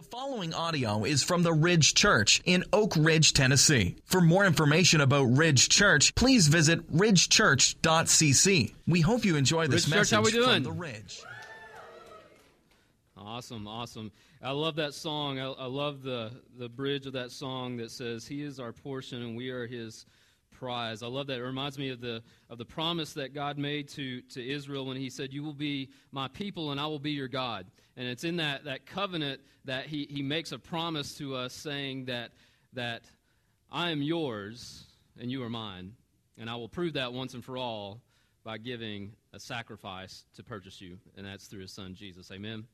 The following audio is from the Ridge Church in Oak Ridge, Tennessee. For more information about Ridge Church, please visit ridgechurch.cc. We hope you enjoy this Ridge Church, message how we doing? from the Ridge. Awesome, awesome. I love that song. I, I love the, the bridge of that song that says, He is our portion and we are His prize. I love that. It reminds me of the, of the promise that God made to, to Israel when He said, You will be my people and I will be your God. And it's in that, that covenant that he, he makes a promise to us saying that, that I am yours and you are mine. And I will prove that once and for all by giving a sacrifice to purchase you, and that's through his son Jesus. Amen.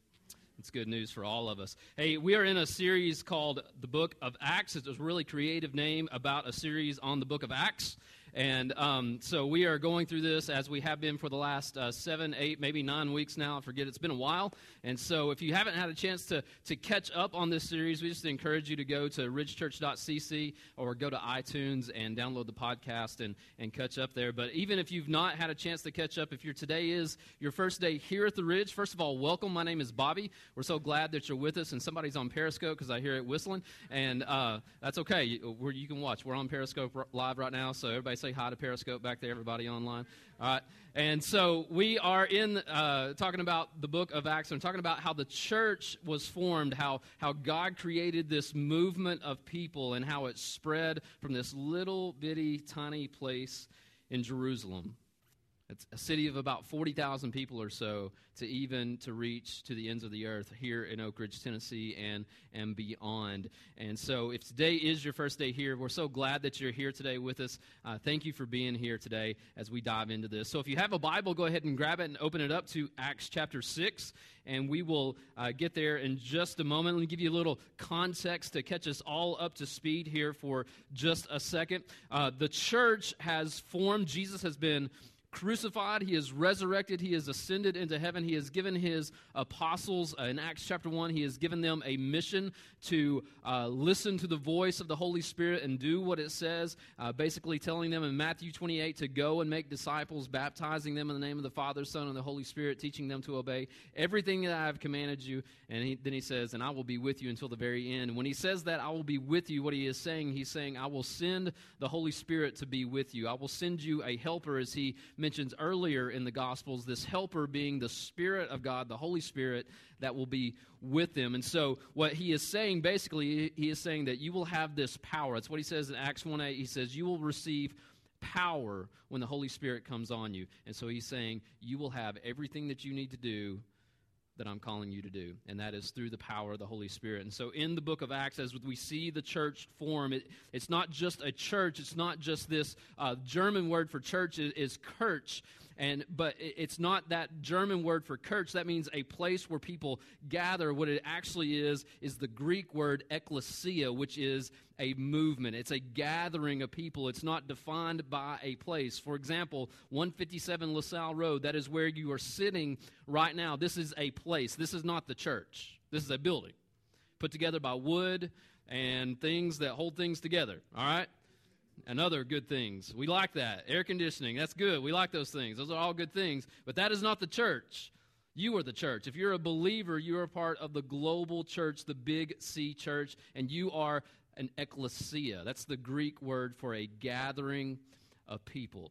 It's good news for all of us. Hey, we are in a series called The Book of Acts. It's a really creative name about a series on the Book of Acts. And um, so we are going through this as we have been for the last uh, seven, eight, maybe nine weeks now. I forget, it's been a while. And so if you haven't had a chance to, to catch up on this series, we just encourage you to go to ridgechurch.cc or go to iTunes and download the podcast and, and catch up there. But even if you've not had a chance to catch up, if your today is your first day here at the Ridge, first of all, welcome. My name is Bobby. We're so glad that you're with us. And somebody's on Periscope because I hear it whistling. And uh, that's okay. You, you can watch. We're on Periscope live right now. So everybody say hi to Periscope back there, everybody online. All right. And so we are in uh, talking about the book of Acts and talking about how the church was formed, how, how God created this movement of people, and how it spread from this little bitty tiny place in Jerusalem. It's a city of about 40,000 people or so to even to reach to the ends of the earth here in Oak Ridge, Tennessee and and beyond. And so if today is your first day here, we're so glad that you're here today with us. Uh, thank you for being here today as we dive into this. So if you have a Bible, go ahead and grab it and open it up to Acts chapter 6 and we will uh, get there in just a moment. Let me give you a little context to catch us all up to speed here for just a second. Uh, the church has formed, Jesus has been crucified, he is resurrected, he is ascended into heaven. He has given his apostles, uh, in Acts chapter 1, he has given them a mission to uh, listen to the voice of the Holy Spirit and do what it says, uh, basically telling them in Matthew 28 to go and make disciples, baptizing them in the name of the Father, Son, and the Holy Spirit, teaching them to obey everything that I have commanded you. And he, then he says, And I will be with you until the very end. When he says that, I will be with you, what he is saying, he's saying, I will send the Holy Spirit to be with you. I will send you a helper, as he mentions earlier in the Gospels, this helper being the Spirit of God, the Holy Spirit that will be with them. And so, what he is saying basically, he is saying that you will have this power. That's what he says in Acts 1 8. He says, You will receive power when the Holy Spirit comes on you. And so, he's saying, You will have everything that you need to do that I'm calling you to do, and that is through the power of the Holy Spirit. And so, in the book of Acts, as we see the church form, it, it's not just a church. It's not just this uh, German word for church is, is Kirch, and but it's not that German word for church. That means a place where people gather. What it actually is is the Greek word ecclesia, which is a movement. It's a gathering of people. It's not defined by a place. For example, 157 LaSalle Road, that is where you are sitting right now. This is a place. This is not the church. This is a building put together by wood and things that hold things together. All right? And other good things. We like that. Air conditioning, that's good. We like those things. Those are all good things. But that is not the church. You are the church. If you're a believer, you are part of the global church, the big C church, and you are an ecclesia. That's the Greek word for a gathering of people.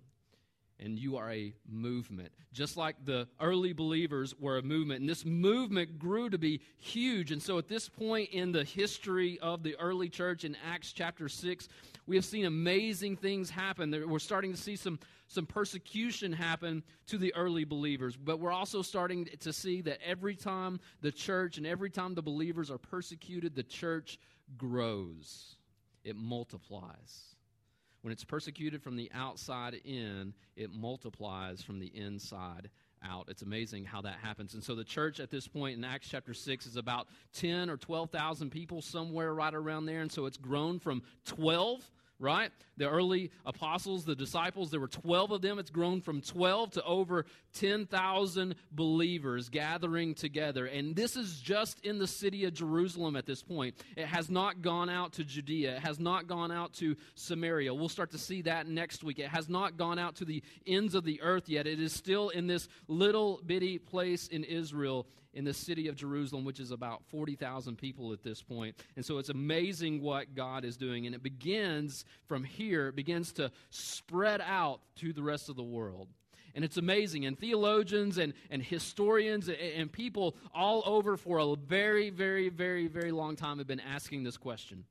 And you are a movement. Just like the early believers were a movement. And this movement grew to be huge. And so at this point in the history of the early church in Acts chapter 6, we have seen amazing things happen. We're starting to see some, some persecution happen to the early believers. But we're also starting to see that every time the church and every time the believers are persecuted, the church grows, it multiplies. When it's persecuted from the outside in, it multiplies from the inside out. It's amazing how that happens. And so the church at this point in Acts chapter 6 is about 10 or 12,000 people, somewhere right around there. And so it's grown from 12 right? The early apostles, the disciples, there were 12 of them. It's grown from 12 to over 10,000 believers gathering together. And this is just in the city of Jerusalem at this point. It has not gone out to Judea, it has not gone out to Samaria. We'll start to see that next week. It has not gone out to the ends of the earth yet. It is still in this little bitty place in Israel in the city of Jerusalem, which is about 40,000 people at this point. And so it's amazing what God is doing. And it begins from here, it begins to spread out to the rest of the world. And it's amazing. And theologians and, and historians and, and people all over for a very, very, very, very long time have been asking this question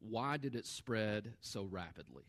Why did it spread so rapidly?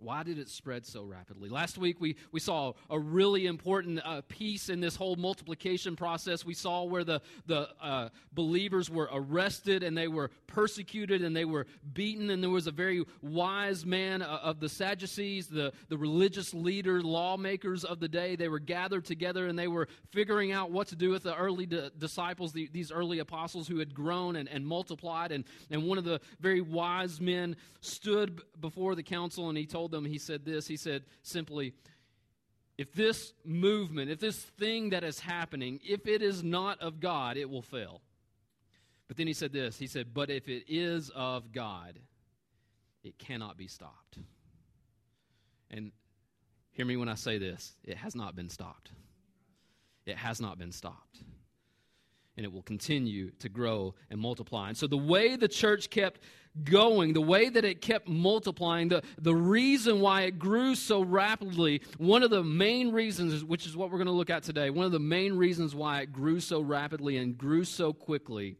Why did it spread so rapidly? Last week we, we saw a really important uh, piece in this whole multiplication process. We saw where the, the uh, believers were arrested and they were persecuted and they were beaten, and there was a very wise man uh, of the Sadducees, the, the religious leader, lawmakers of the day. They were gathered together and they were figuring out what to do with the early di- disciples, the, these early apostles who had grown and, and multiplied. And, and one of the very wise men stood before the council and he told told them, he said this. He said simply, if this movement, if this thing that is happening, if it is not of God, it will fail. But then he said this He said, But if it is of God, it cannot be stopped. And hear me when I say this it has not been stopped. It has not been stopped and it will continue to grow and multiply. And so, the way the church kept going, the way that it kept multiplying, the, the reason why it grew so rapidly, one of the main reasons, which is what we're going to look at today, one of the main reasons why it grew so rapidly and grew so quickly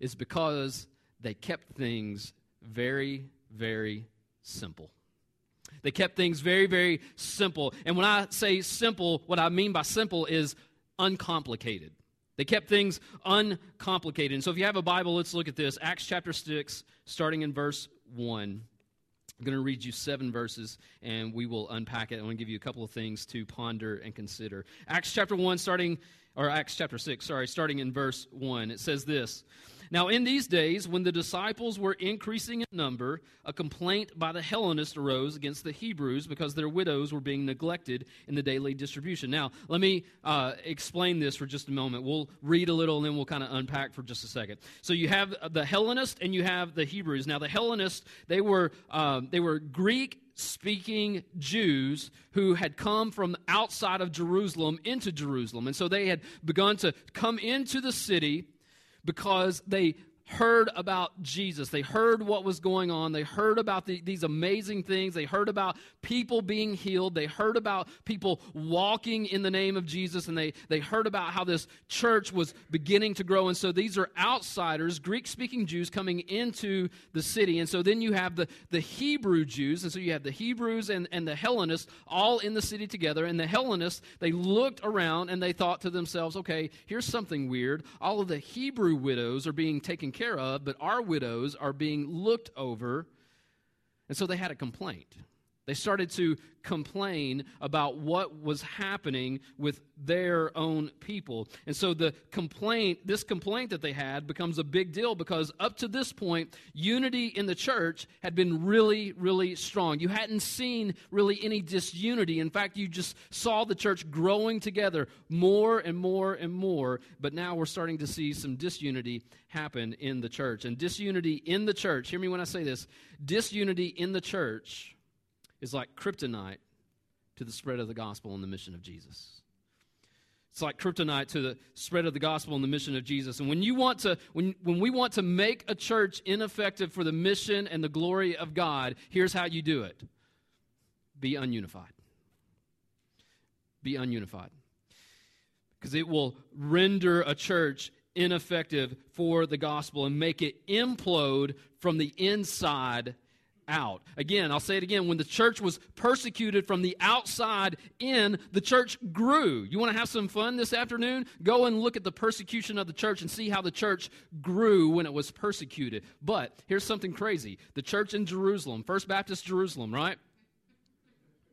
is because they kept things very, very simple. They kept things very, very simple. And when I say simple, what I mean by simple is uncomplicated. They kept things uncomplicated. And so if you have a Bible, let's look at this. Acts chapter 6, starting in verse 1. I'm going to read you seven verses and we will unpack it. I want to give you a couple of things to ponder and consider. Acts chapter 1, starting, or Acts chapter 6, sorry, starting in verse 1. It says this now, in these days, when the disciples were increasing in number, a complaint by the Hellenists arose against the Hebrews because their widows were being neglected in the daily distribution. Now, let me uh, explain this for just a moment. We'll read a little and then we'll kind of unpack for just a second. So, you have the Hellenists and you have the Hebrews. Now, the Hellenists, they were, um, they were Greek speaking Jews who had come from outside of Jerusalem into Jerusalem. And so they had begun to come into the city because they heard about Jesus. They heard what was going on. They heard about the, these amazing things. They heard about people being healed. They heard about people walking in the name of Jesus. And they, they heard about how this church was beginning to grow. And so these are outsiders, Greek speaking Jews, coming into the city. And so then you have the, the Hebrew Jews. And so you have the Hebrews and, and the Hellenists all in the city together. And the Hellenists, they looked around and they thought to themselves, okay, here's something weird. All of the Hebrew widows are being taken care of, but our widows are being looked over. And so they had a complaint. They started to complain about what was happening with their own people. And so the complaint, this complaint that they had becomes a big deal because up to this point, unity in the church had been really, really strong. You hadn't seen really any disunity. In fact, you just saw the church growing together more and more and more. But now we're starting to see some disunity happen in the church. And disunity in the church, hear me when I say this disunity in the church is like kryptonite to the spread of the gospel and the mission of Jesus. It's like kryptonite to the spread of the gospel and the mission of Jesus. And when you want to, when, when we want to make a church ineffective for the mission and the glory of God, here's how you do it. Be ununified. Be ununified. Because it will render a church ineffective for the gospel and make it implode from the inside out. Again, I'll say it again. When the church was persecuted from the outside in, the church grew. You want to have some fun this afternoon? Go and look at the persecution of the church and see how the church grew when it was persecuted. But here's something crazy the church in Jerusalem, First Baptist Jerusalem, right?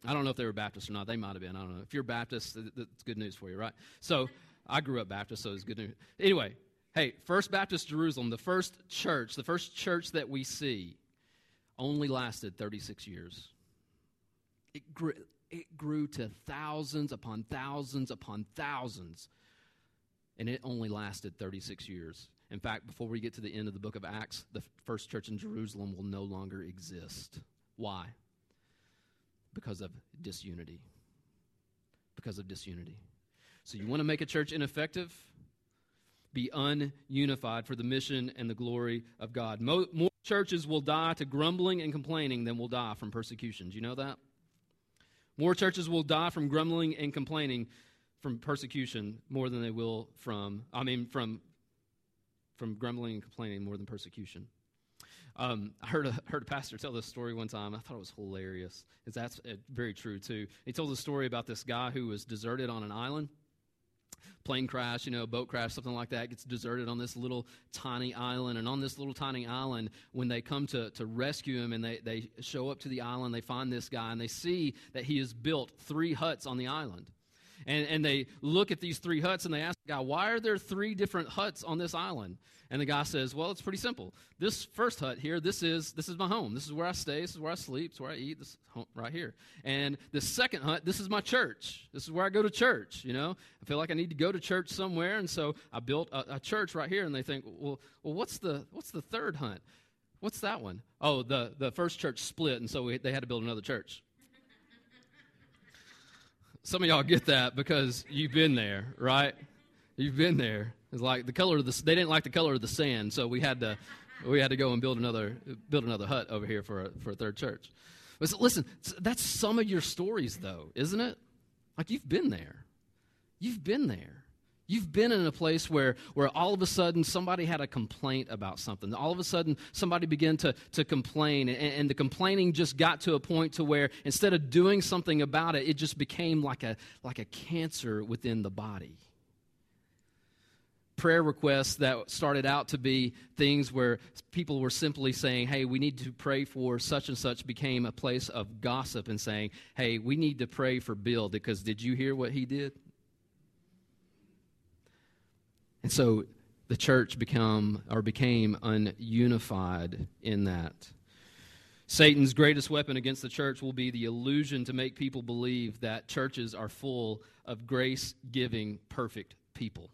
I don't know if they were Baptist or not. They might have been. I don't know. If you're Baptist, that's good news for you, right? So I grew up Baptist, so it's good news. Anyway, hey, First Baptist Jerusalem, the first church, the first church that we see only lasted 36 years. It grew, it grew to thousands upon thousands upon thousands, and it only lasted 36 years. In fact, before we get to the end of the book of Acts, the first church in Jerusalem will no longer exist. Why? Because of disunity. Because of disunity. So, you want to make a church ineffective? Be ununified for the mission and the glory of God. More, more churches will die to grumbling and complaining than will die from persecution. Do you know that? More churches will die from grumbling and complaining from persecution more than they will from, I mean, from, from grumbling and complaining more than persecution. Um, I heard a, heard a pastor tell this story one time. I thought it was hilarious. It's, that's uh, very true, too. He told a story about this guy who was deserted on an island. Plane crash, you know, boat crash, something like that, gets deserted on this little tiny island. And on this little tiny island, when they come to, to rescue him and they, they show up to the island, they find this guy and they see that he has built three huts on the island. And, and they look at these three huts and they ask the guy, why are there three different huts on this island? And the guy says, well, it's pretty simple. This first hut here, this is, this is my home. This is where I stay. This is where I sleep. This is where I eat. This is home, right here. And the second hut, this is my church. This is where I go to church, you know. I feel like I need to go to church somewhere. And so I built a, a church right here. And they think, well, well what's, the, what's the third hut? What's that one? Oh, the, the first church split, and so we, they had to build another church. Some of y'all get that because you've been there, right? You've been there. It's like the color of the they didn't like the color of the sand, so we had to we had to go and build another build another hut over here for a, for a third church. But listen, that's some of your stories, though, isn't it? Like you've been there. You've been there. You've been in a place where, where all of a sudden somebody had a complaint about something. All of a sudden somebody began to, to complain, and, and, the complaining just got to a point to where instead of doing something about it, it just became like a, like a cancer within the body. Prayer requests that started out to be things where people were simply saying, Hey, we need to pray for such and such, became a place of gossip and saying, Hey, we need to pray for Bill because did you hear what he did? And so the church become or became ununified in that. Satan's greatest weapon against the church will be the illusion to make people believe that churches are full of grace giving, perfect people.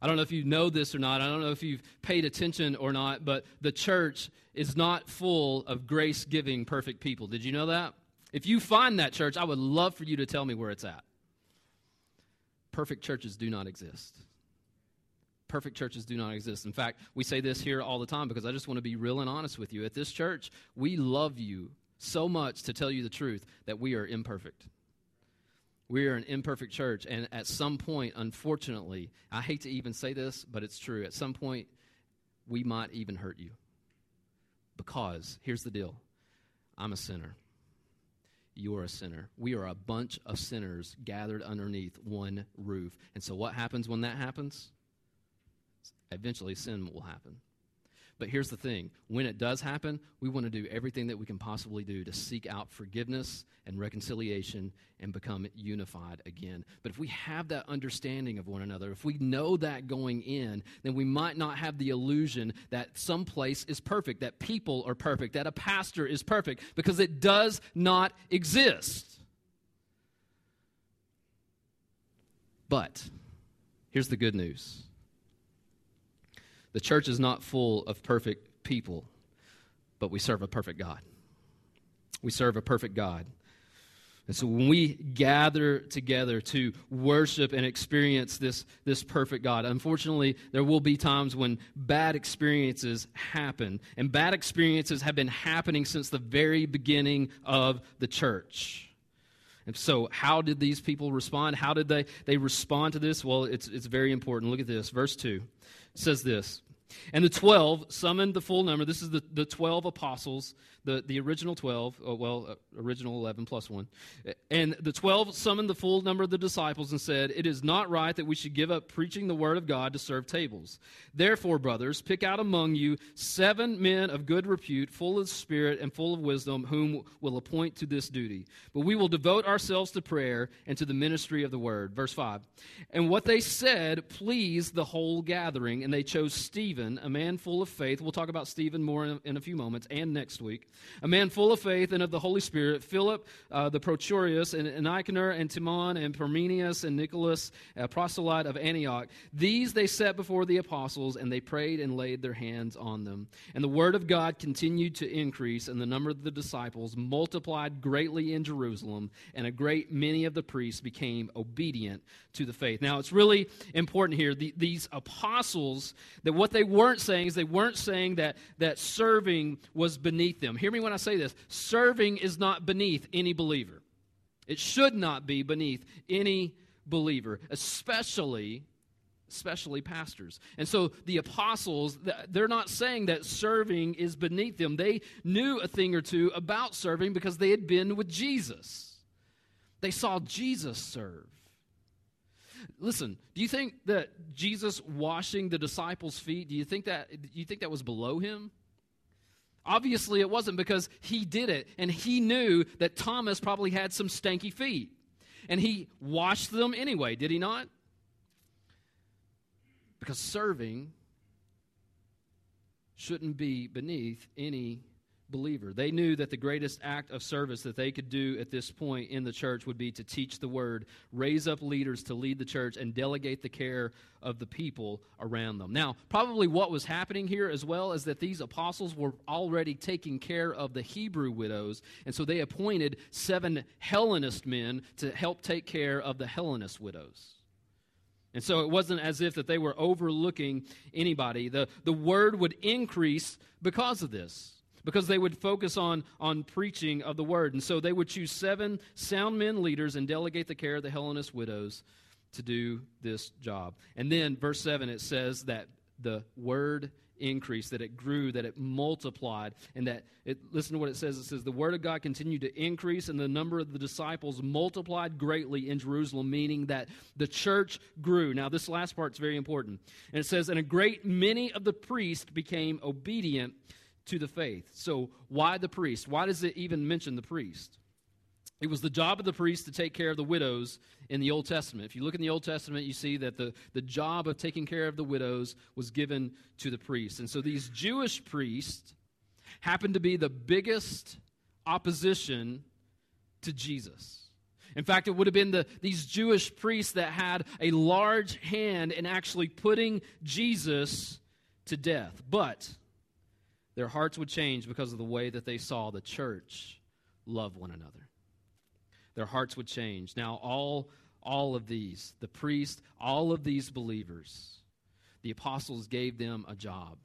I don't know if you know this or not. I don't know if you've paid attention or not, but the church is not full of grace giving, perfect people. Did you know that? If you find that church, I would love for you to tell me where it's at. Perfect churches do not exist perfect churches do not exist. In fact, we say this here all the time because I just want to be real and honest with you. At this church, we love you so much to tell you the truth that we are imperfect. We are an imperfect church, and at some point, unfortunately, I hate to even say this, but it's true. At some point, we might even hurt you. Because here's the deal I'm a sinner. You're a sinner. We are a bunch of sinners gathered underneath one roof. And so, what happens when that happens? Eventually sin will happen. But here's the thing when it does happen, we want to do everything that we can possibly do to seek out forgiveness and reconciliation and become unified again. But if we have that understanding of one another, if we know that going in, then we might not have the illusion that some place is perfect, that people are perfect, that a pastor is perfect, because it does not exist. But here's the good news the church is not full of perfect people, but we serve a perfect God. We serve a perfect God. And so when we gather together to worship and experience this, this perfect God, unfortunately, there will be times when bad experiences happen. And bad experiences have been happening since the very beginning of the church. And so, how did these people respond? How did they, they respond to this? Well, it's, it's very important. Look at this. Verse 2 says this and the 12 summoned the full number. This is the, the 12 apostles, the, the original 12, oh, well, uh, original 11 plus 1. And the 12 summoned the full number of the disciples and said, It is not right that we should give up preaching the word of God to serve tables. Therefore, brothers, pick out among you seven men of good repute, full of spirit and full of wisdom, whom will appoint to this duty. But we will devote ourselves to prayer and to the ministry of the word. Verse 5. And what they said pleased the whole gathering, and they chose Stephen a man full of faith. We'll talk about Stephen more in a few moments and next week. A man full of faith and of the Holy Spirit, Philip uh, the Prochorius, and, and and Timon, and Parmenius, and Nicholas, a proselyte of Antioch. These they set before the apostles, and they prayed and laid their hands on them. And the word of God continued to increase, and the number of the disciples multiplied greatly in Jerusalem, and a great many of the priests became obedient to the faith. Now, it's really important here. The, these apostles, that what they weren't saying is they weren't saying that, that serving was beneath them. Hear me when I say this serving is not beneath any believer. It should not be beneath any believer, especially especially pastors. And so the apostles, they're not saying that serving is beneath them. They knew a thing or two about serving because they had been with Jesus. They saw Jesus serve. Listen, do you think that Jesus washing the disciples' feet, do you think that do you think that was below him? Obviously it wasn't because he did it and he knew that Thomas probably had some stanky feet. And he washed them anyway, did he not? Because serving shouldn't be beneath any believer. They knew that the greatest act of service that they could do at this point in the church would be to teach the word, raise up leaders to lead the church, and delegate the care of the people around them. Now, probably what was happening here as well is that these apostles were already taking care of the Hebrew widows, and so they appointed seven Hellenist men to help take care of the Hellenist widows. And so it wasn't as if that they were overlooking anybody. The, the word would increase because of this because they would focus on, on preaching of the word. And so they would choose seven sound men leaders and delegate the care of the Hellenist widows to do this job. And then, verse 7, it says that the word increased, that it grew, that it multiplied, and that it, listen to what it says. It says, The word of God continued to increase, and the number of the disciples multiplied greatly in Jerusalem, meaning that the church grew. Now, this last part is very important. And it says, And a great many of the priests became obedient to the faith. So, why the priest? Why does it even mention the priest? It was the job of the priest to take care of the widows in the Old Testament. If you look in the Old Testament, you see that the, the job of taking care of the widows was given to the priests. And so these Jewish priests happened to be the biggest opposition to Jesus. In fact, it would have been the, these Jewish priests that had a large hand in actually putting Jesus to death. But their hearts would change because of the way that they saw the church love one another. Their hearts would change. Now, all, all of these, the priest, all of these believers, the apostles gave them a job.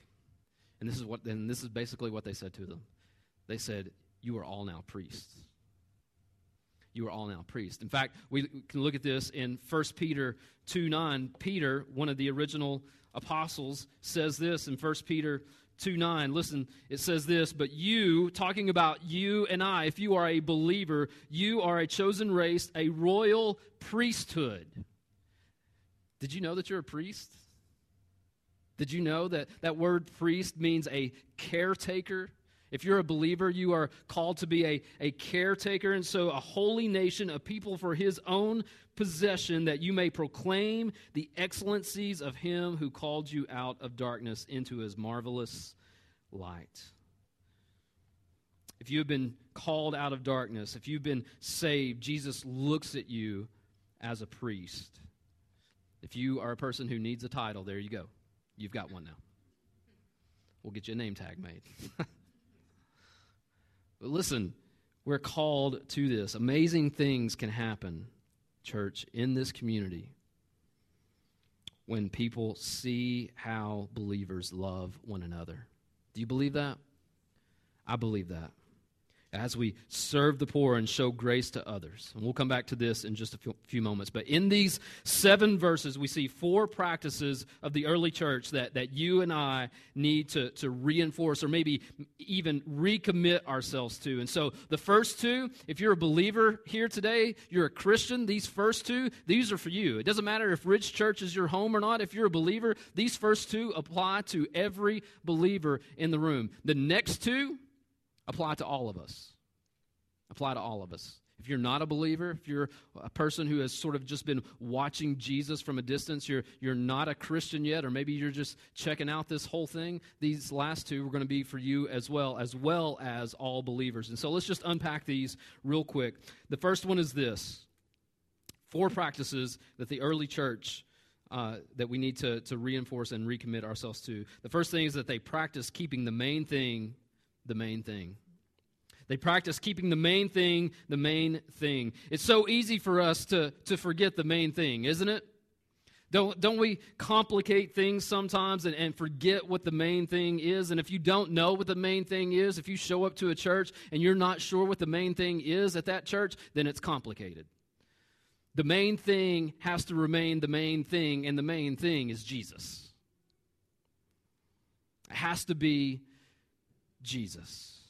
And this is what and this is basically what they said to them. They said, You are all now priests. You are all now priests. In fact, we can look at this in 1 Peter 2 9. Peter, one of the original apostles, says this in 1 Peter 2 9. Listen, it says this, but you, talking about you and I, if you are a believer, you are a chosen race, a royal priesthood. Did you know that you're a priest? Did you know that that word priest means a caretaker? If you're a believer, you are called to be a, a caretaker, and so a holy nation, a people for his own possession, that you may proclaim the excellencies of him who called you out of darkness into his marvelous light. If you have been called out of darkness, if you've been saved, Jesus looks at you as a priest. If you are a person who needs a title, there you go. You've got one now. We'll get you a name tag made. But listen, we're called to this. Amazing things can happen, church, in this community when people see how believers love one another. Do you believe that? I believe that as we serve the poor and show grace to others. And we'll come back to this in just a few moments. But in these seven verses, we see four practices of the early church that, that you and I need to, to reinforce or maybe even recommit ourselves to. And so the first two, if you're a believer here today, you're a Christian, these first two, these are for you. It doesn't matter if Ridge Church is your home or not. If you're a believer, these first two apply to every believer in the room. The next two, apply to all of us. Apply to all of us. If you're not a believer, if you're a person who has sort of just been watching Jesus from a distance, you're, you're not a Christian yet, or maybe you're just checking out this whole thing, these last two are going to be for you as well, as well as all believers. And so let's just unpack these real quick. The first one is this four practices that the early church uh, that we need to, to reinforce and recommit ourselves to. The first thing is that they practice keeping the main thing the main thing. They practice keeping the main thing the main thing. It's so easy for us to, to forget the main thing, isn't it? Don't, don't we complicate things sometimes and, and forget what the main thing is? And if you don't know what the main thing is, if you show up to a church and you're not sure what the main thing is at that church, then it's complicated. The main thing has to remain the main thing, and the main thing is Jesus. It has to be Jesus.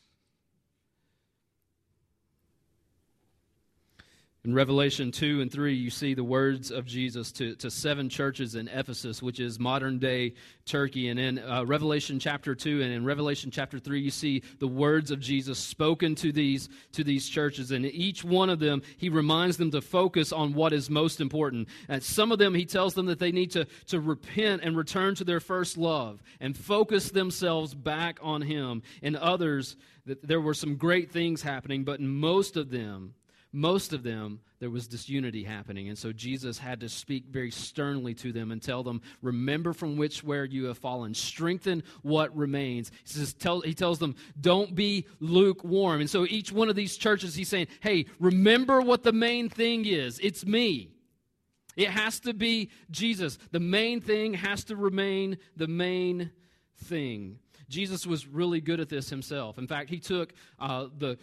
In Revelation 2 and 3, you see the words of Jesus to, to seven churches in Ephesus, which is modern day Turkey. And in uh, Revelation chapter 2 and in Revelation chapter 3, you see the words of Jesus spoken to these, to these churches. And each one of them, he reminds them to focus on what is most important. And some of them, he tells them that they need to, to repent and return to their first love and focus themselves back on him. And others, that there were some great things happening, but most of them, most of them, there was disunity happening. And so Jesus had to speak very sternly to them and tell them, Remember from which where you have fallen. Strengthen what remains. He, says, tell, he tells them, Don't be lukewarm. And so each one of these churches, he's saying, Hey, remember what the main thing is. It's me. It has to be Jesus. The main thing has to remain the main thing. Jesus was really good at this himself. In fact, he took uh, the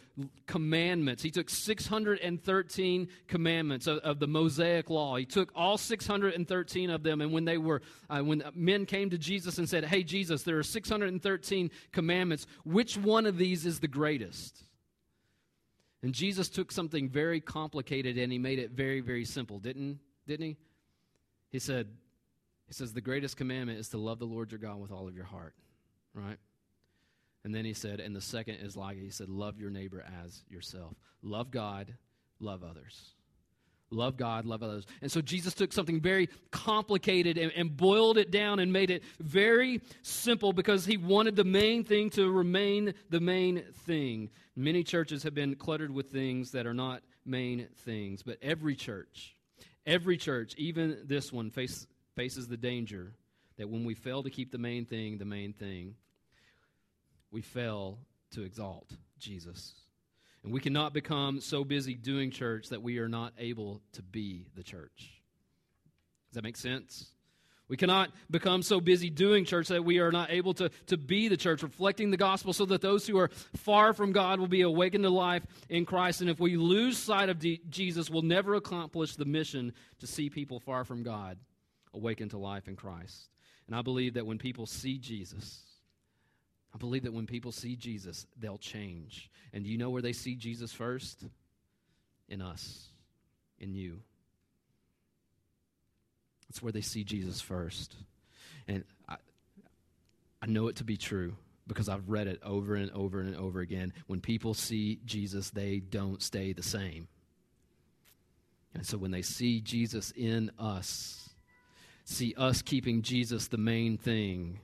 commandments, he took 613 commandments of, of, the Mosaic law. He took all 613 of them, and when they were, uh, when men came to Jesus and said, Hey, Jesus, there are 613 commandments, which one of these is the greatest? And Jesus took something very complicated and he made it very, very simple, didn't, didn't he? He said, he says, the greatest commandment is to love the Lord your God with all of your heart right? And then he said, and the second is like. He said, love your neighbor as yourself. Love God, love others. Love God, love others. And so Jesus took something very complicated and, and, boiled it down and made it very simple because he wanted the main thing to remain the main thing. Many churches have been cluttered with things that are not main things, but every church, every church, even this one, face, faces the danger that when we fail to keep the main thing the main thing, we fail to exalt Jesus. And we cannot become so busy doing church that we are not able to be the church. Does that make sense? We cannot become so busy doing church that we are not able to, to be the church, reflecting the gospel, so that those who are far from God will be awakened to life in Christ. And if we lose sight of D- Jesus, we'll never accomplish the mission to see people far from God awakened to life in Christ. And I believe that when people see Jesus, I believe that when people see Jesus, they'll change. And do you know where they see Jesus first? In us, in you. That's where they see Jesus first. And I, I know it to be true because I've read it over and over and over again. When people see Jesus, they don't stay the same. And so when they see Jesus in us, see us keeping Jesus the main thing,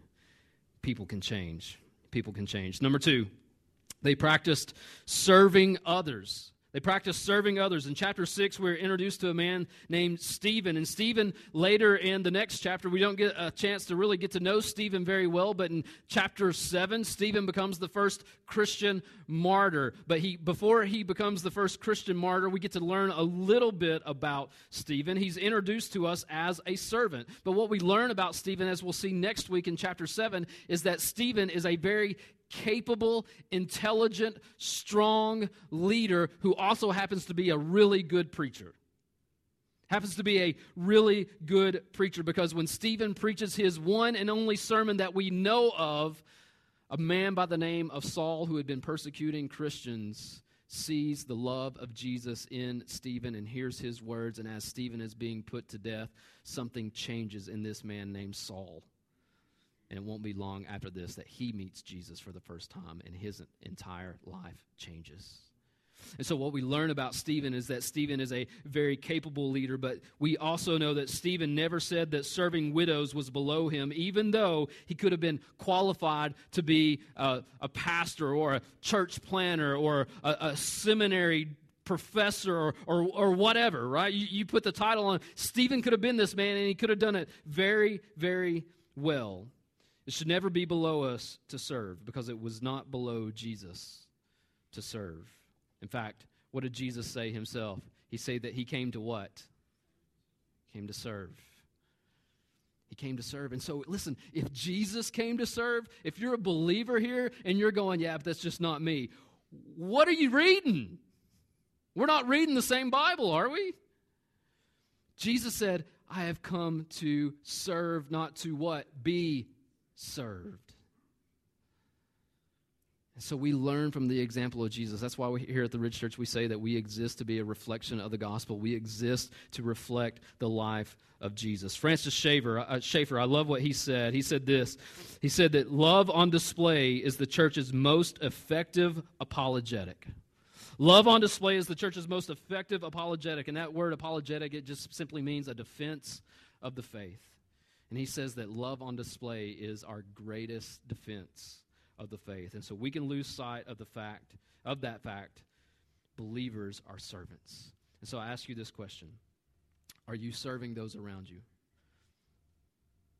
people can change. People can change. Number two, they practiced serving others. They practiced serving others. In chapter 6, we're introduced to a man named Stephen. And Stephen, later in the next chapter, we don't get a chance to really get to know Stephen very well, but in chapter 7, Stephen becomes the first Christian martyr. But he, before he becomes the first Christian martyr, we get to learn a little bit about Stephen. He's introduced to us as a servant. But what we learn about Stephen, as we'll see next week in chapter 7, is that Stephen is a very capable, intelligent, strong leader who also happens to be a really good preacher. Happens to be a really good preacher because when Stephen preaches his one and only sermon that we know of, a man by the name of Saul who had been persecuting Christians sees the love of Jesus in Stephen and hears his words. And as Stephen is being put to death, something changes in this man named Saul. And it won't be long after this that he meets Jesus for the first time and his entire life changes. And so, what we learn about Stephen is that Stephen is a very capable leader, but we also know that Stephen never said that serving widows was below him, even though he could have been qualified to be a, a pastor or a church planner or a, a seminary professor or, or, or whatever, right? You, you put the title on. Stephen could have been this man, and he could have done it very, very well. It should never be below us to serve because it was not below Jesus to serve. In fact, what did Jesus say himself? He said that he came to what? Came to serve. He came to serve. And so, listen, if Jesus came to serve, if you're a believer here and you're going, yeah, but that's just not me, what are you reading? We're not reading the same Bible, are we? Jesus said, I have come to serve, not to what? Be served. And so we learn from the example of Jesus. That's why we here at the Ridge Church we say that we exist to be a reflection of the gospel. We exist to reflect the life of Jesus. Francis Schaeffer, uh, Schaeffer, I love what he said. He said this. He said that love on display is the church's most effective apologetic. Love on display is the church's most effective apologetic. And that word apologetic, it just simply means a defense of the faith. And he says that love on display is our greatest defense of the faith. And so we can lose sight of the fact, of that fact, believers are servants. And so I ask you this question Are you serving those around you?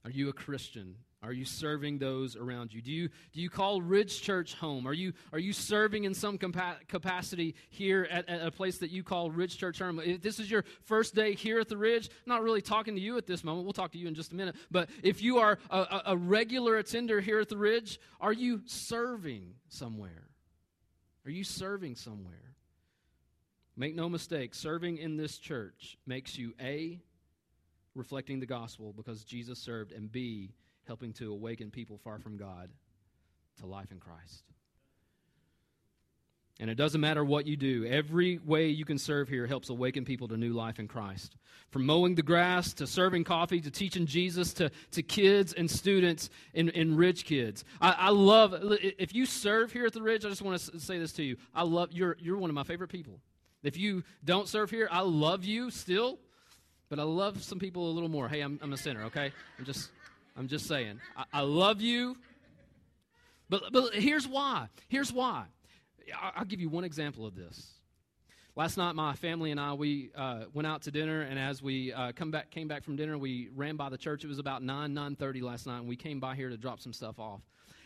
Are you a Christian? Are you serving those around you? Do you, do you call Ridge Church home? Are you, are you serving in some compa- capacity here at, at, a place that you call Ridge Church home? If this is your first day here at the Ridge, I'm not really talking to you at this moment. We'll talk to you in just a minute. But if you are a, a regular attender here at the Ridge, are you serving somewhere? Are you serving somewhere? Make no mistake, serving in this church makes you A, reflecting the gospel because Jesus served, and B, helping to awaken people far from God to life in Christ. And it doesn't matter what you do, every way you can serve here helps awaken people to new life in Christ. From mowing the grass to serving coffee to teaching Jesus to, to kids and students and, and Ridge kids. I, I love, if you serve here at the Ridge, I just want to say this to you. I love, you're, you're one of my favorite people. If you don't serve here, I love you still, but I love some people a little more. Hey, I'm, I'm a sinner, okay? I'm just, I'm just saying. I, I love you. But, but here's why. Here's why. I'll give you one example of this. Last night, my family and I we uh, went out to dinner, and as we uh, come back, came back from dinner, we ran by the church. It was about nine nine thirty last night, and we came by here to drop some stuff off.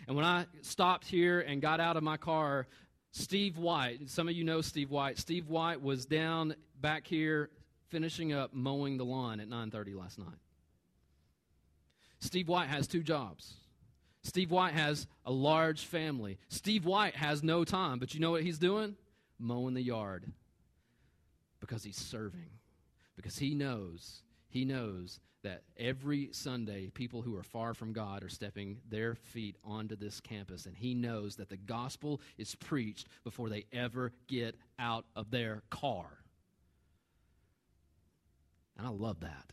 And when I stopped here and got out of my car, Steve White, some of you know Steve White. Steve White was down back here finishing up mowing the lawn at nine thirty last night. Steve White has two jobs. Steve White has a large family. Steve White has no time, but you know what he's doing? Mowing the yard. Because he's serving. Because he knows, he knows that every Sunday, people who are far from God are stepping their feet onto this campus, and he knows that the gospel is preached before they ever get out of their car. And I love that.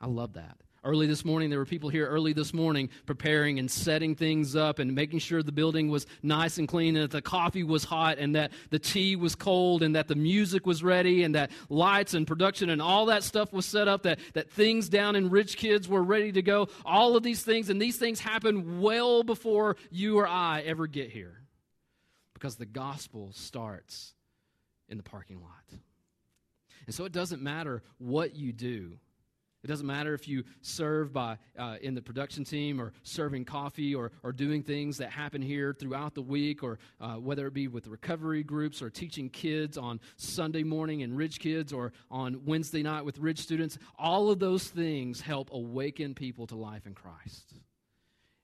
I love that. Early this morning, there were people here early this morning preparing and setting things up and making sure the building was nice and clean and that the coffee was hot and that the tea was cold and that the music was ready and that lights and production and all that stuff was set up, that, that things down in Ridge Kids were ready to go. All of these things, and these things happen well before you or I ever get here because the gospel starts in the parking lot. And so it doesn't matter what you do. It doesn't matter if you serve by uh, in the production team or serving coffee or, or doing things that happen here throughout the week or uh, whether it be with recovery groups or teaching kids on Sunday morning in Ridge Kids or on Wednesday night with Ridge students. All of those things help awaken people to life in Christ.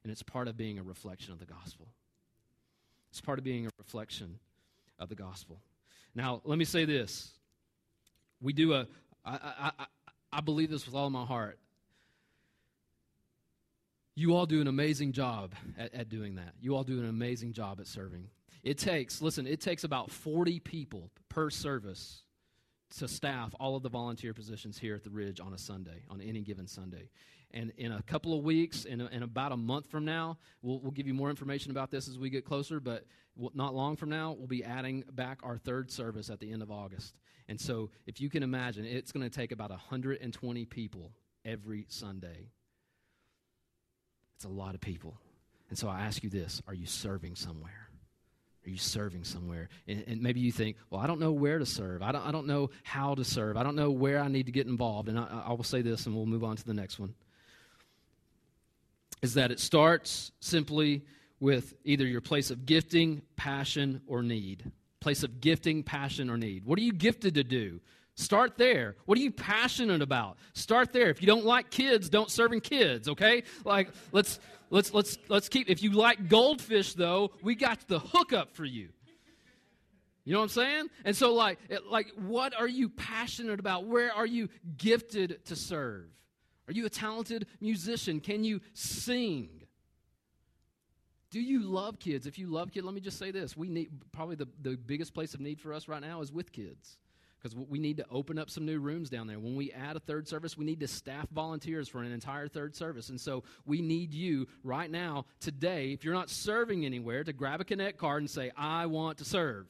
And it's part of being a reflection of the gospel. It's part of being a reflection of the gospel. Now, let me say this. We do a, I, I, I believe this with all my heart. You all do an amazing job at, at, doing that. You all do an amazing job at serving. It takes, listen, it takes about 40 people per service to staff all of the volunteer positions here at the Ridge on a Sunday, on any given Sunday. And in a couple of weeks, in, a, in about a month from now, we'll, we'll give you more information about this as we get closer, but not long from now, we'll be adding back our third service at the end of August. And so, if you can imagine, it's going to take about 120 people every Sunday. It's a lot of people. And so I ask you this are you serving somewhere? Are you serving somewhere? And, and, maybe you think, well, I don't know where to serve. I don't, I don't know how to serve. I don't know where I need to get involved. And I, I will say this, and we'll move on to the next one. Is that it starts simply with either your place of gifting, passion, or need. Place of gifting, passion, or need. What are you gifted to do? Start there. What are you passionate about? Start there. If you don't like kids, don't serve in kids, okay? Like let's let's let's let's keep if you like goldfish though, we got the hookup for you. You know what I'm saying? And so like like what are you passionate about? Where are you gifted to serve? Are you a talented musician? Can you sing? Do you love kids? If you love kids, let me just say this. We need probably the, the biggest place of need for us right now is with kids because we need to open up some new rooms down there. When we add a third service, we need to staff volunteers for an entire third service. And so we need you right now, today, if you're not serving anywhere, to grab a Connect card and say, I want to serve.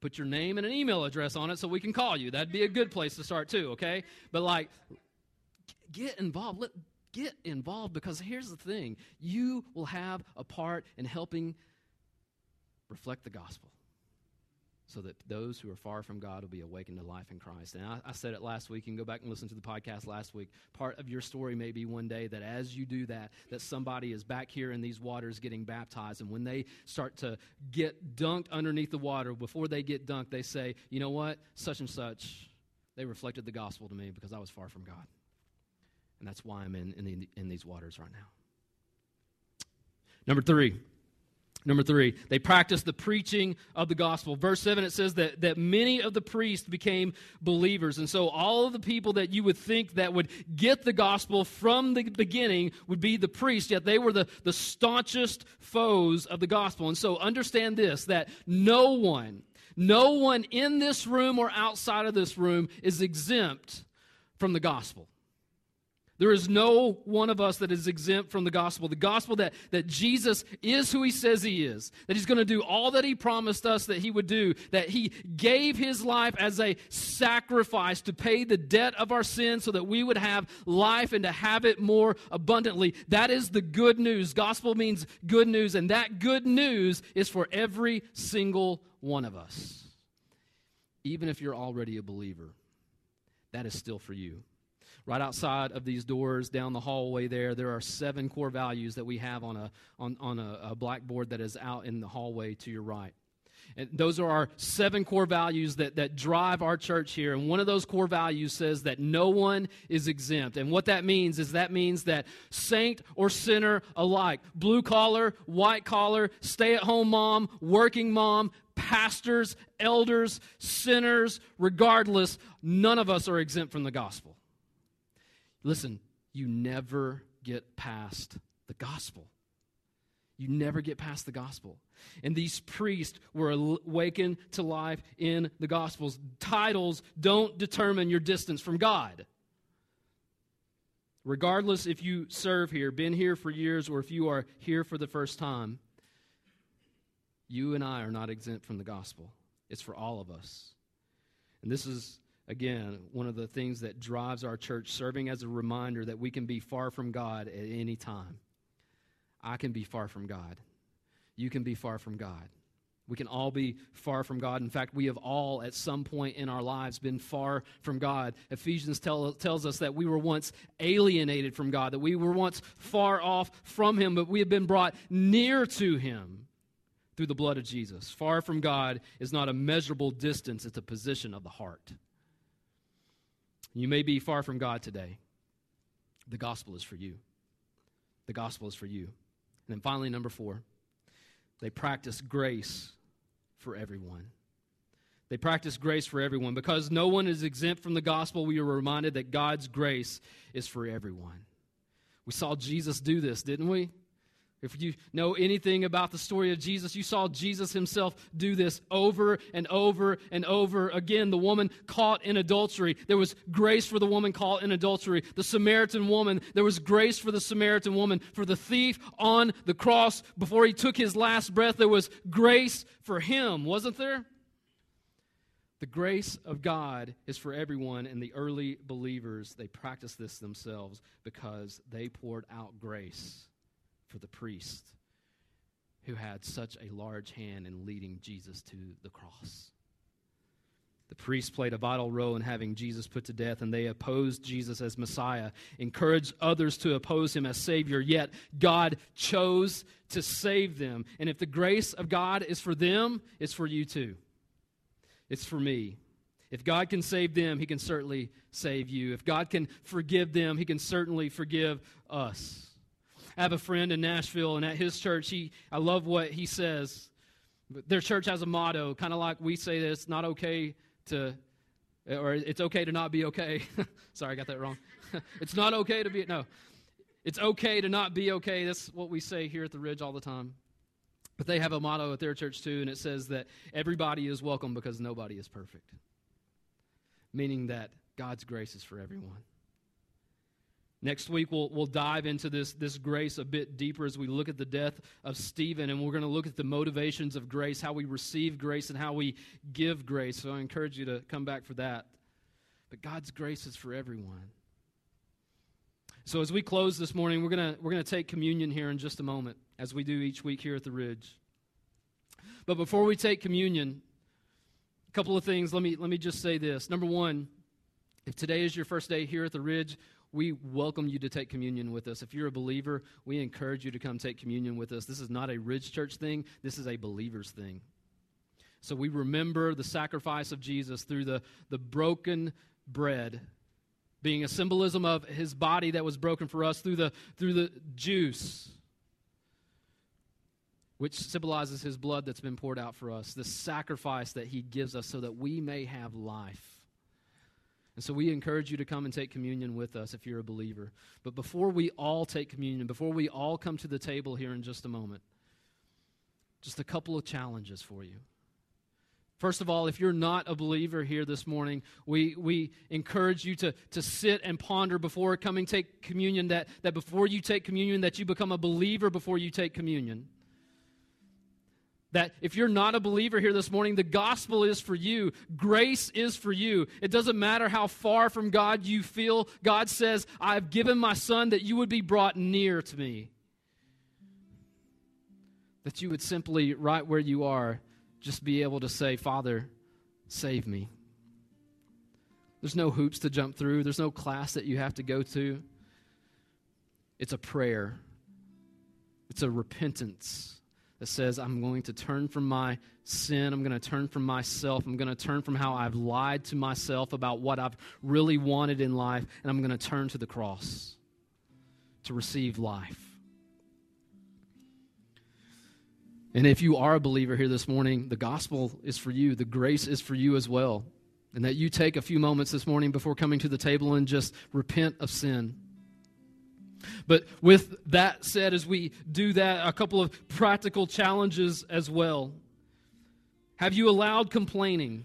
Put your name and an email address on it so we can call you. That'd be a good place to start, too, okay? But like, get involved. Let, get involved because here's the thing you will have a part in helping reflect the gospel so that those who are far from God will be awakened to life in Christ. And I, I, said it last week. You can go back and listen to the podcast last week. Part of your story may be one day that as you do that, that somebody is back here in these waters getting baptized. And when they start to get dunked underneath the water, before they get dunked, they say, you know what? Such and such, they reflected the gospel to me because I was far from God. And that's why I'm in, in, the, in these waters right now. Number three. Number three, they practiced the preaching of the gospel. Verse 7, it says that, that many of the priests became believers. And so all of the people that you would think that would get the gospel from the beginning would be the priests, yet they were the, the staunchest foes of the gospel. And so understand this that no one, no one in this room or outside of this room is exempt from the gospel. There is no one of us that is exempt from the gospel. The gospel that, that Jesus is who he says he is, that he's going to do all that he promised us that he would do, that he gave his life as a sacrifice to pay the debt of our sin so that we would have life and to have it more abundantly. That is the good news. Gospel means good news, and that good news is for every single one of us. Even if you're already a believer, that is still for you. Right outside of these doors, down the hallway there, there are seven core values that we have on a, on, on a, a blackboard that is out in the hallway to your right. And those are our seven core values that, that drive our church here. And one of those core values says that no one is exempt. And what that means is that means that saint or sinner alike, blue collar, white collar, stay at home mom, working mom, pastors, elders, sinners, regardless, none of us are exempt from the gospel. Listen, you never get past the gospel. You never get past the gospel. And these priests were awakened to life in the gospels. Titles don't determine your distance from God. Regardless if you serve here, been here for years, or if you are here for the first time, you and I are not exempt from the gospel. It's for all of us. And this is again, one of the things that drives our church, serving as a reminder that we can be far from God at any time. I can be far from God. You can be far from God. We can all be far from God. In fact, we have all, at some point in our lives, been far from God. Ephesians tell, tells us that we were once alienated from God, that we were once far off from Him, but we have been brought near to Him through the blood of Jesus. Far from God is not a measurable distance, it's a position of the heart. You may be far from God today. The gospel is for you. The gospel is for you. And then finally, number four, they practice grace for everyone. They practice grace for everyone. Because no one is exempt from the gospel, we are reminded that God's grace is for everyone. We saw Jesus do this, didn't we? If you know anything about the story of Jesus, you saw Jesus himself do this over and over and over again. The woman caught in adultery, there was grace for the woman caught in adultery. The Samaritan woman, there was grace for the Samaritan woman. For the thief on the cross, before he took his last breath, there was grace for him, wasn't there? The grace of God is for everyone, and the early believers, they practiced this themselves because they poured out grace for the priest who had such a large hand in leading Jesus to the cross. The priests played a vital role in having Jesus put to death, and they opposed Jesus as Messiah, encouraged others to oppose him as Savior, yet God chose to save them. And if the grace of God is for them, it's for you too. It's for me. If God can save them, He can certainly save you. If God can forgive them, He can certainly forgive us. I have a friend in Nashville, and at his church, he, I love what he says. Their church has a motto, kind of like we say that it's not okay to, or it's okay to not be okay. Sorry, I got that wrong. it's not okay to be, no. It's okay to not be okay. That's what we say here at the Ridge all the time. But they have a motto at their church too, and it says that everybody is welcome because nobody is perfect. Meaning that God's grace is for everyone. Next week, we'll, we'll dive into this, this grace a bit deeper as we look at the death of Stephen, and we're going to look at the motivations of grace, how we receive grace, and how we give grace. So I encourage you to come back for that. But God's grace is for everyone. So as we close this morning, we're going we're going to take communion here in just a moment, as we do each week here at the Ridge. But before we take communion, a couple of things. Let me, let me just say this. Number one, if today is your first day here at the Ridge, we welcome you to take communion with us. If you're a believer, we encourage you to come take communion with us. This is not a Ridge Church thing, this is a believer's thing. So we remember the sacrifice of Jesus through the, the broken bread being a symbolism of his body that was broken for us through the, through the juice, which symbolizes his blood that's been poured out for us, the sacrifice that he gives us so that we may have life. And so we encourage you to come and take communion with us if you're a believer. But before we all take communion, before we all come to the table here in just a moment, just a couple of challenges for you. First of all, if you're not a believer here this morning, we, we encourage you to, to sit and ponder before coming take communion, that, that before you take communion, that you become a believer before you take communion that if you're not a believer here this morning, the gospel is for you. Grace is for you. It doesn't matter how far from God you feel. God says, I've given my son that you would be brought near to me. That you would simply, right where you are, just be able to say, Father, save me. There's no hoops to jump through, there's no class that you have to go to. It's a prayer, it's a repentance that says, I'm going to turn from my sin. I'm going to turn from myself. I'm going to turn from how I've lied to myself about what I've really wanted in life, and I'm going to turn to the cross to receive life. And if you are a believer here this morning, the gospel is for you, the grace is for you as well. And that you take a few moments this morning before coming to the table and just repent of sin but with that said, as we do that, a couple of practical challenges as well. Have you allowed complaining,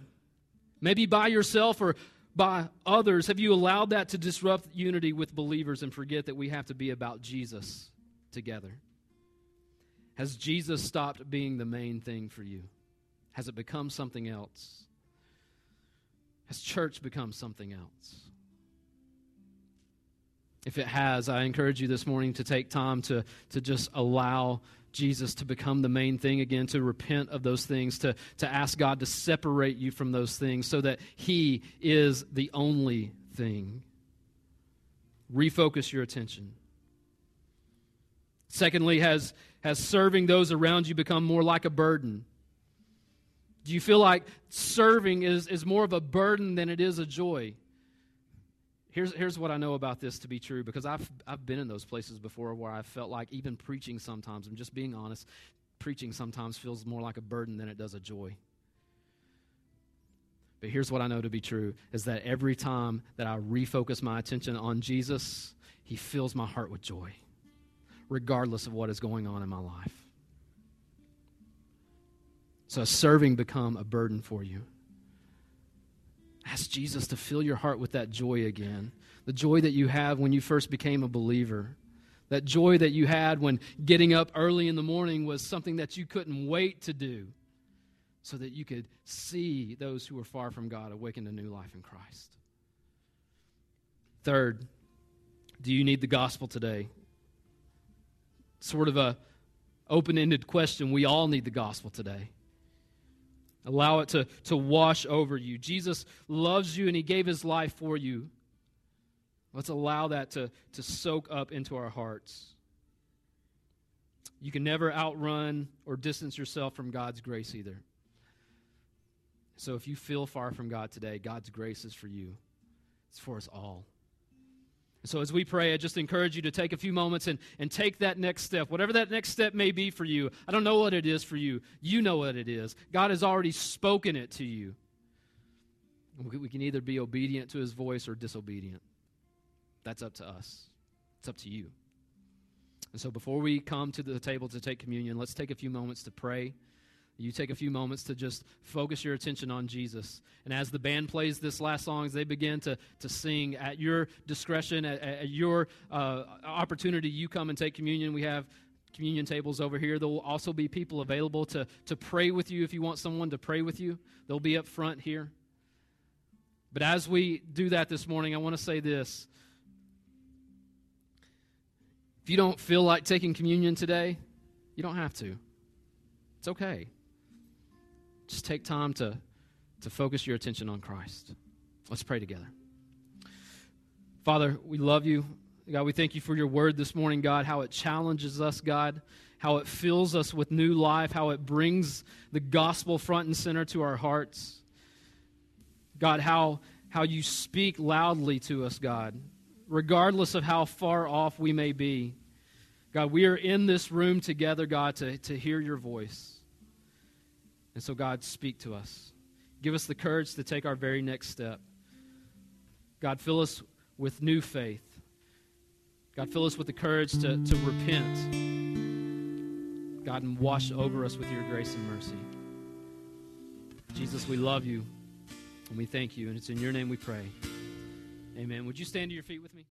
maybe by yourself or by others? Have you allowed that to disrupt unity with believers and forget that we have to be about Jesus together? Has Jesus stopped being the main thing for you? Has it become something else? Has church become something else? If it has, I encourage you this morning to take time to, to just allow Jesus to become the main thing again, to repent of those things, to, to ask God to separate you from those things so that He is the only thing. Refocus your attention. Secondly, has, has serving those around you become more like a burden? Do you feel like serving is, is more of a burden than it is a joy? Here's, here's what I know about this to be true because I've, I've been in those places before where I felt like even preaching sometimes, I'm just being honest, preaching sometimes feels more like a burden than it does a joy. But here's what I know to be true is that every time that I refocus my attention on Jesus, he fills my heart with joy. regardless of what is going on in my life. So, serving become a burden for you. Ask Jesus to fill your heart with that joy again. The joy that you have when you first became a believer. That joy that you had when getting up early in the morning was something that you couldn't wait to do so that you could see those who are far from God awaken to new life in Christ. Third, do you need the gospel today? Sort of a open-ended question. We all need the gospel today. Allow it to, to wash over you. Jesus loves you and he gave his life for you. Let's allow that to, to soak up into our hearts. You can never outrun or distance yourself from God's grace either. So if you feel far from God today, God's grace is for you, it's for us all. So, as we pray, I just encourage you to take a few moments and, and take that next step, whatever that next step may be for you. I don't know what it is for you. You know what it is. God has already spoken it to you. We can either be obedient to his voice or disobedient. That's up to us, it's up to you. And so, before we come to the table to take communion, let's take a few moments to pray you take a few moments to just focus your attention on Jesus. And as the band plays this last song, as they begin to, to sing at your discretion, at, at your uh, opportunity, you come and take communion. We have communion tables over here. There will also be people available to, to pray with you if you want someone to pray with you. They'll be up front here. But as we do that this morning, I want to say this. If you don't feel like taking communion today, you don't have to. It's okay. Just take time to, to focus your attention on Christ. Let's pray together. Father, we love you. God, we thank you for your word this morning, God, how it challenges us, God, how it fills us with new life, how it brings the gospel front and center to our hearts. God, how, how you speak loudly to us, God, regardless of how far off we may be. God, we are in this room together, God, to, to hear your voice. And so, God, speak to us. Give us the courage to take our very next step. God, fill us with new faith. God, fill us with the courage to, to repent. God, and wash over us with your grace and mercy. Jesus, we love you and we thank you. And it's in your name we pray. Amen. Would you stand to your feet with me?